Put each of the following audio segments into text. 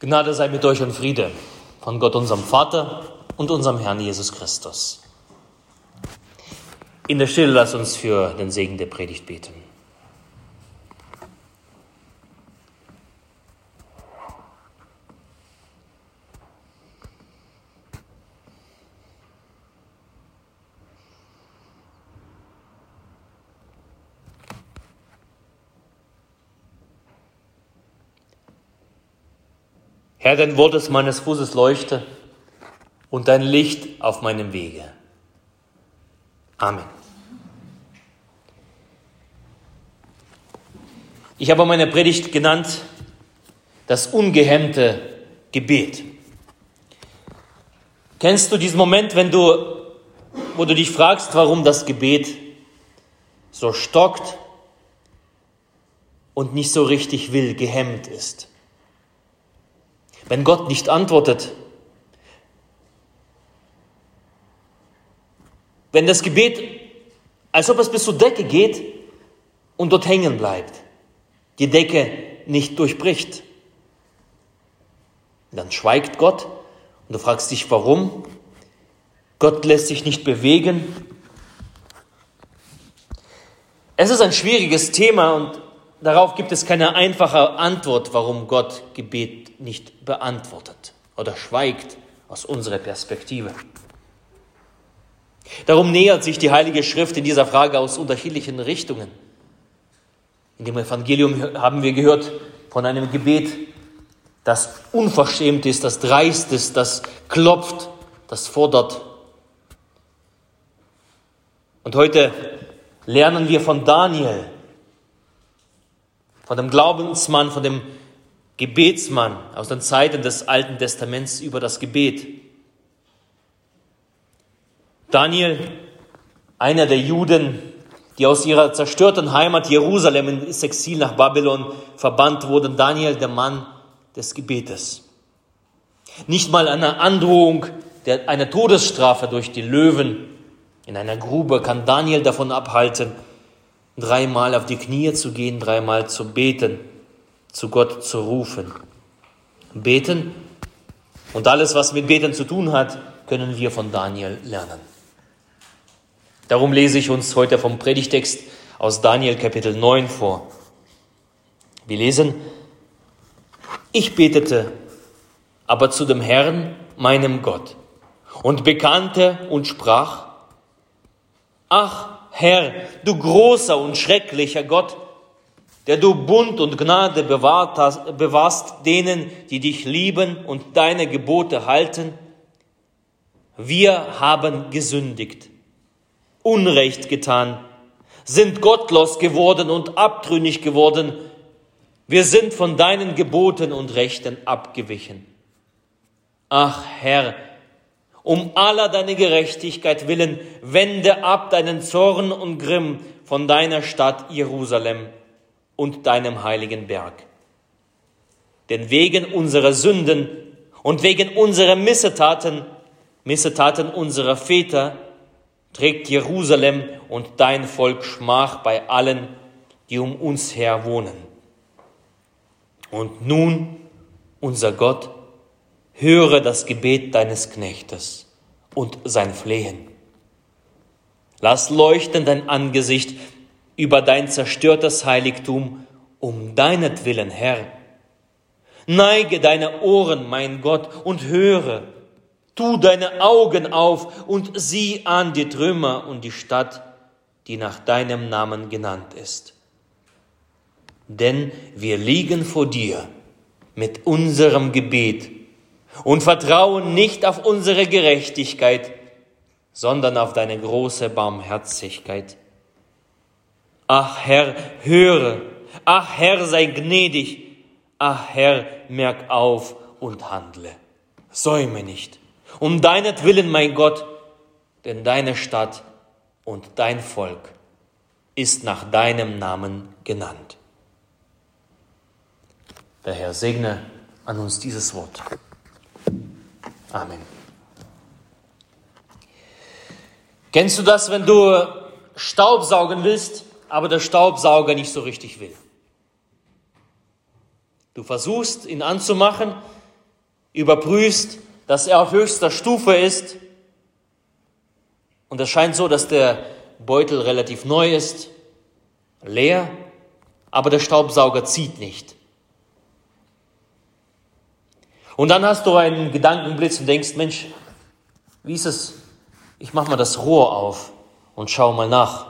Gnade sei mit euch und Friede von Gott, unserem Vater und unserem Herrn Jesus Christus. In der Stille lass uns für den Segen der Predigt beten. Herr, dein Wort ist meines Fußes Leuchte und dein Licht auf meinem Wege. Amen. Ich habe meine Predigt genannt, das ungehemmte Gebet. Kennst du diesen Moment, wenn du, wo du dich fragst, warum das Gebet so stockt und nicht so richtig will, gehemmt ist? Wenn Gott nicht antwortet, wenn das Gebet, als ob es bis zur Decke geht und dort hängen bleibt, die Decke nicht durchbricht, dann schweigt Gott und du fragst dich, warum? Gott lässt sich nicht bewegen. Es ist ein schwieriges Thema und darauf gibt es keine einfache Antwort, warum Gott Gebet nicht beantwortet oder schweigt aus unserer Perspektive. Darum nähert sich die Heilige Schrift in dieser Frage aus unterschiedlichen Richtungen. In dem Evangelium haben wir gehört von einem Gebet, das unverschämt ist, das dreist ist, das klopft, das fordert. Und heute lernen wir von Daniel, von dem Glaubensmann, von dem Gebetsmann aus den Zeiten des Alten Testaments über das Gebet. Daniel, einer der Juden, die aus ihrer zerstörten Heimat Jerusalem ins Exil nach Babylon verbannt wurden, Daniel, der Mann des Gebetes. Nicht mal eine Androhung einer Todesstrafe durch die Löwen in einer Grube kann Daniel davon abhalten, dreimal auf die Knie zu gehen, dreimal zu beten zu Gott zu rufen. Beten und alles, was mit Beten zu tun hat, können wir von Daniel lernen. Darum lese ich uns heute vom Predigtext aus Daniel Kapitel 9 vor. Wir lesen, ich betete aber zu dem Herrn, meinem Gott, und bekannte und sprach, Ach Herr, du großer und schrecklicher Gott, der du Bund und Gnade bewahrt hast, bewahrst denen, die dich lieben und deine Gebote halten. Wir haben gesündigt, Unrecht getan, sind gottlos geworden und abtrünnig geworden. Wir sind von deinen Geboten und Rechten abgewichen. Ach Herr, um aller deine Gerechtigkeit willen, wende ab deinen Zorn und Grimm von deiner Stadt Jerusalem und deinem heiligen Berg. Denn wegen unserer Sünden und wegen unserer Missetaten, Missetaten unserer Väter, trägt Jerusalem und dein Volk Schmach bei allen, die um uns her wohnen. Und nun, unser Gott, höre das Gebet deines Knechtes und sein Flehen. Lass leuchten dein Angesicht über dein zerstörtes Heiligtum um deinetwillen, Herr. Neige deine Ohren, mein Gott, und höre. Tu deine Augen auf und sieh an die Trümmer und die Stadt, die nach deinem Namen genannt ist. Denn wir liegen vor dir mit unserem Gebet und vertrauen nicht auf unsere Gerechtigkeit, sondern auf deine große Barmherzigkeit. Ach Herr, höre, ach Herr, sei gnädig, ach Herr, merk auf und handle. Säume nicht, um deinetwillen, mein Gott, denn deine Stadt und dein Volk ist nach deinem Namen genannt. Der Herr segne an uns dieses Wort. Amen. Kennst du das, wenn du Staub saugen willst? aber der Staubsauger nicht so richtig will. Du versuchst ihn anzumachen, überprüfst, dass er auf höchster Stufe ist. Und es scheint so, dass der Beutel relativ neu ist, leer, aber der Staubsauger zieht nicht. Und dann hast du einen Gedankenblitz und denkst, Mensch, wie ist es? Ich mache mal das Rohr auf und schau mal nach.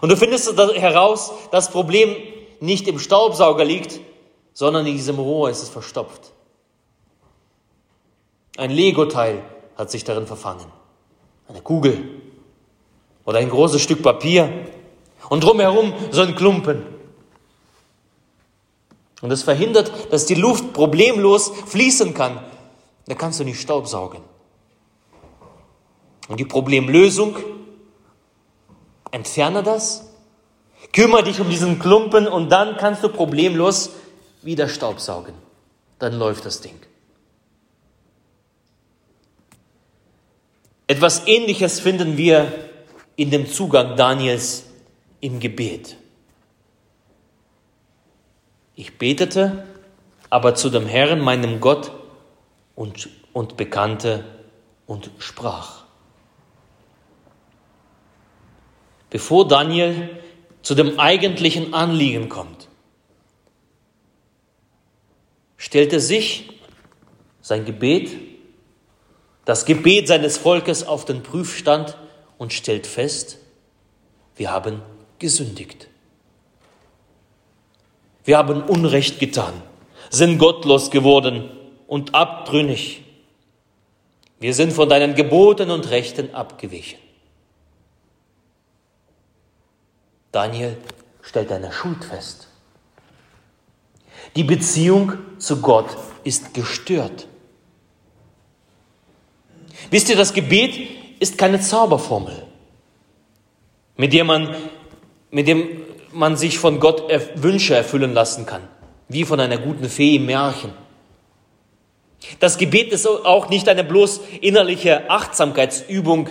Und du findest heraus, das Problem nicht im Staubsauger liegt, sondern in diesem Rohr ist es verstopft. Ein Lego-Teil hat sich darin verfangen. Eine Kugel oder ein großes Stück Papier und drumherum so ein Klumpen. Und das verhindert, dass die Luft problemlos fließen kann. Da kannst du nicht Staubsaugen. Und die Problemlösung, entferne das, kümmere dich um diesen Klumpen und dann kannst du problemlos wieder Staubsaugen. Dann läuft das Ding. Etwas Ähnliches finden wir in dem Zugang Daniels im Gebet. Ich betete aber zu dem Herrn, meinem Gott, und, und bekannte und sprach. Bevor Daniel zu dem eigentlichen Anliegen kommt, stellte sich sein Gebet, das Gebet seines Volkes auf den Prüfstand und stellt fest, wir haben gesündigt. Wir haben Unrecht getan, sind gottlos geworden und abtrünnig. Wir sind von deinen Geboten und Rechten abgewichen. Daniel stellt eine Schuld fest. Die Beziehung zu Gott ist gestört. Wisst ihr, das Gebet ist keine Zauberformel, mit der man, mit dem man sich von Gott Wünsche erfüllen lassen kann, wie von einer guten Fee im Märchen. Das Gebet ist auch nicht eine bloß innerliche Achtsamkeitsübung,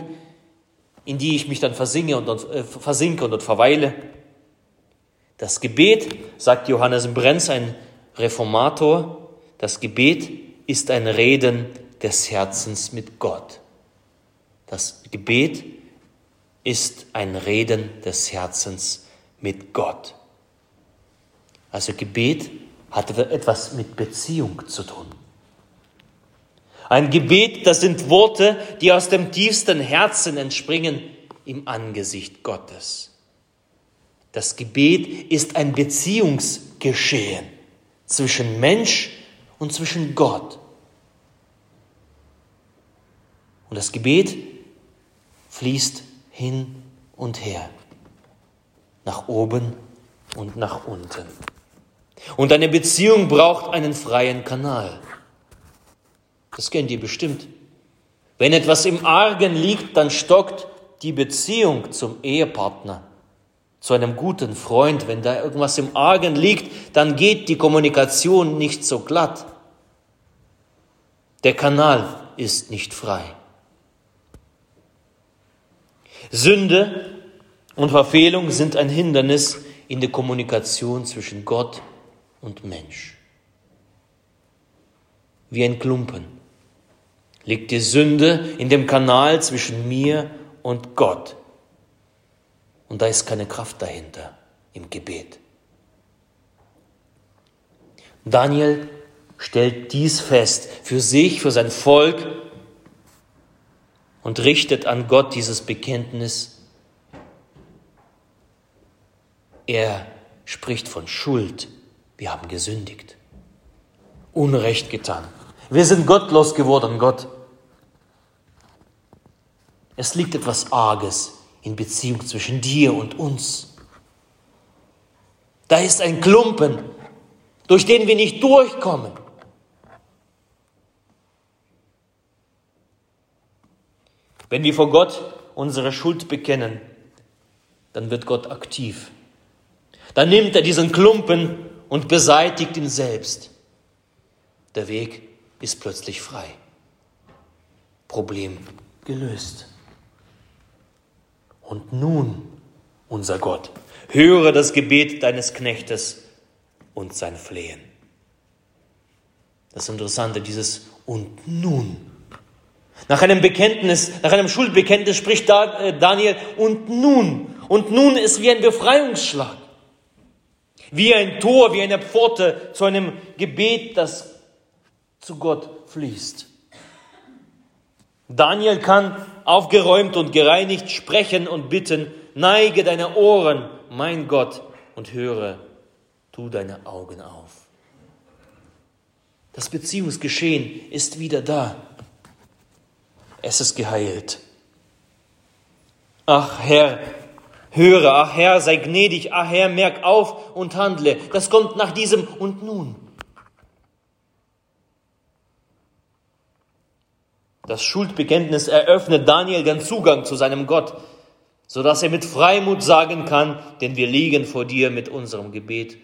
in die ich mich dann versinke und, äh, versinke und dort verweile. Das Gebet, sagt Johannes Brenz, ein Reformator, das Gebet ist ein Reden des Herzens mit Gott. Das Gebet ist ein Reden des Herzens mit Gott. Also Gebet hat etwas mit Beziehung zu tun. Ein Gebet, das sind Worte, die aus dem tiefsten Herzen entspringen im Angesicht Gottes. Das Gebet ist ein Beziehungsgeschehen zwischen Mensch und zwischen Gott. Und das Gebet fließt hin und her nach oben und nach unten. Und eine Beziehung braucht einen freien Kanal. Das kennt ihr bestimmt. Wenn etwas im Argen liegt, dann stockt die Beziehung zum Ehepartner, zu einem guten Freund. Wenn da irgendwas im Argen liegt, dann geht die Kommunikation nicht so glatt. Der Kanal ist nicht frei. Sünde und Verfehlung sind ein Hindernis in der Kommunikation zwischen Gott und Mensch. Wie ein Klumpen liegt die Sünde in dem Kanal zwischen mir und Gott. Und da ist keine Kraft dahinter im Gebet. Daniel stellt dies fest für sich, für sein Volk und richtet an Gott dieses Bekenntnis Er spricht von Schuld. Wir haben gesündigt, Unrecht getan. Wir sind gottlos geworden, Gott. Es liegt etwas Arges in Beziehung zwischen dir und uns. Da ist ein Klumpen, durch den wir nicht durchkommen. Wenn wir vor Gott unsere Schuld bekennen, dann wird Gott aktiv. Dann nimmt er diesen Klumpen und beseitigt ihn selbst. Der Weg ist plötzlich frei. Problem gelöst. Und nun, unser Gott, höre das Gebet deines Knechtes und sein Flehen. Das Interessante, dieses und nun. Nach einem Bekenntnis, nach einem Schuldbekenntnis spricht äh, Daniel und nun. Und nun ist wie ein Befreiungsschlag. Wie ein Tor, wie eine Pforte zu einem Gebet, das zu Gott fließt. Daniel kann aufgeräumt und gereinigt sprechen und bitten, neige deine Ohren, mein Gott, und höre, tu deine Augen auf. Das Beziehungsgeschehen ist wieder da. Es ist geheilt. Ach Herr, höre, ach Herr, sei gnädig, ach Herr, merk auf und handle. Das kommt nach diesem und nun. Das Schuldbekenntnis eröffnet Daniel den Zugang zu seinem Gott, sodass er mit Freimut sagen kann, denn wir liegen vor dir mit unserem Gebet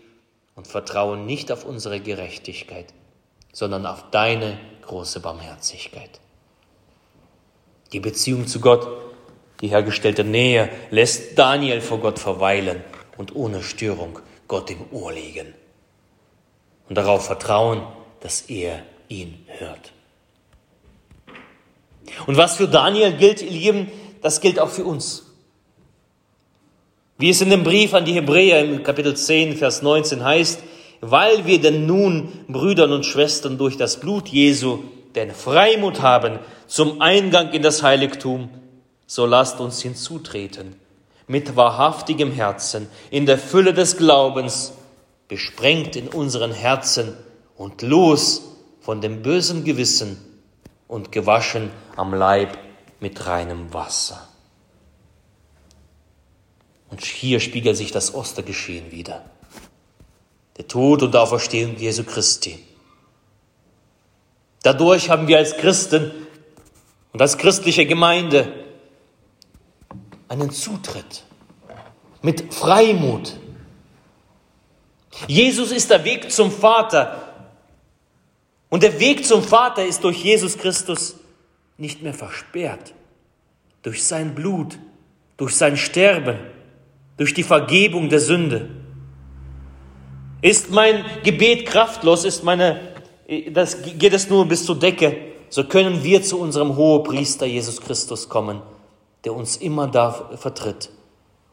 und vertrauen nicht auf unsere Gerechtigkeit, sondern auf deine große Barmherzigkeit. Die Beziehung zu Gott, die hergestellte Nähe, lässt Daniel vor Gott verweilen und ohne Störung Gott im Ohr liegen und darauf vertrauen, dass er ihn hört. Und was für Daniel gilt, ihr Lieben, das gilt auch für uns. Wie es in dem Brief an die Hebräer im Kapitel 10, Vers 19 heißt, weil wir denn nun, Brüdern und Schwestern, durch das Blut Jesu den Freimut haben zum Eingang in das Heiligtum, so lasst uns hinzutreten mit wahrhaftigem Herzen, in der Fülle des Glaubens, besprengt in unseren Herzen und los von dem bösen Gewissen und gewaschen am Leib mit reinem Wasser. Und hier spiegelt sich das Ostergeschehen wieder. Der Tod und Auferstehung Jesu Christi. Dadurch haben wir als Christen und als christliche Gemeinde einen Zutritt mit Freimut. Jesus ist der Weg zum Vater und der Weg zum Vater ist durch Jesus Christus nicht mehr versperrt. Durch sein Blut, durch sein Sterben, durch die Vergebung der Sünde. Ist mein Gebet kraftlos, ist meine, das, geht es nur bis zur Decke, so können wir zu unserem Hohepriester Jesus Christus kommen, der uns immer da vertritt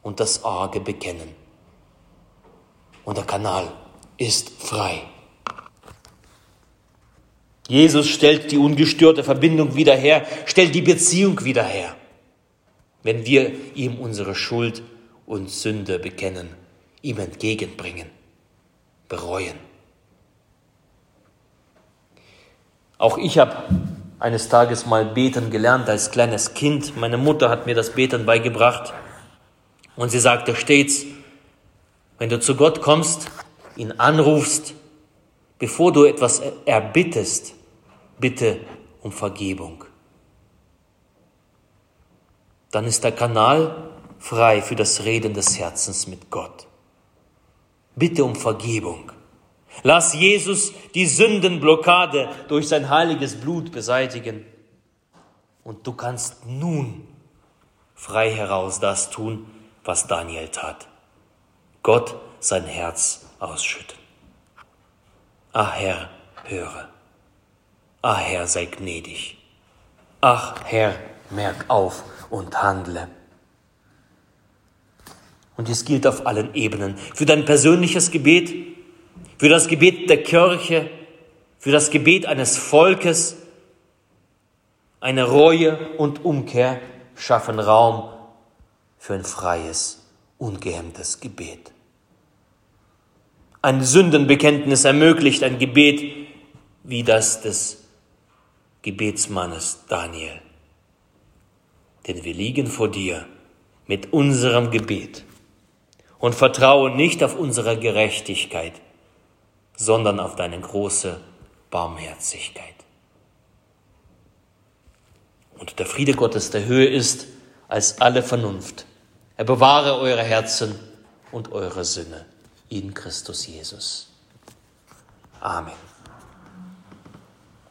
und das Arge bekennen. Und der Kanal ist frei. Jesus stellt die ungestörte Verbindung wieder her, stellt die Beziehung wieder her, wenn wir ihm unsere Schuld und Sünde bekennen, ihm entgegenbringen, bereuen. Auch ich habe eines Tages mal beten gelernt als kleines Kind. Meine Mutter hat mir das Beten beigebracht und sie sagte stets, wenn du zu Gott kommst, ihn anrufst, bevor du etwas erbittest, bitte um Vergebung. Dann ist der Kanal frei für das Reden des Herzens mit Gott. Bitte um Vergebung. Lass Jesus die Sündenblockade durch sein heiliges Blut beseitigen. Und du kannst nun frei heraus das tun, was Daniel tat. Gott sein Herz ausschütten. Ah Herr, höre. Ah Herr, sei gnädig. Ach Herr, merk auf und handle. Und dies gilt auf allen Ebenen. Für dein persönliches Gebet, für das Gebet der Kirche, für das Gebet eines Volkes. Eine Reue und Umkehr schaffen Raum für ein freies, ungehemmtes Gebet. Ein Sündenbekenntnis ermöglicht ein Gebet wie das des Gebetsmannes Daniel. Denn wir liegen vor dir mit unserem Gebet und vertrauen nicht auf unsere Gerechtigkeit, sondern auf deine große Barmherzigkeit. Und der Friede Gottes der Höhe ist als alle Vernunft. Er bewahre eure Herzen und eure Sinne in Christus Jesus. Amen.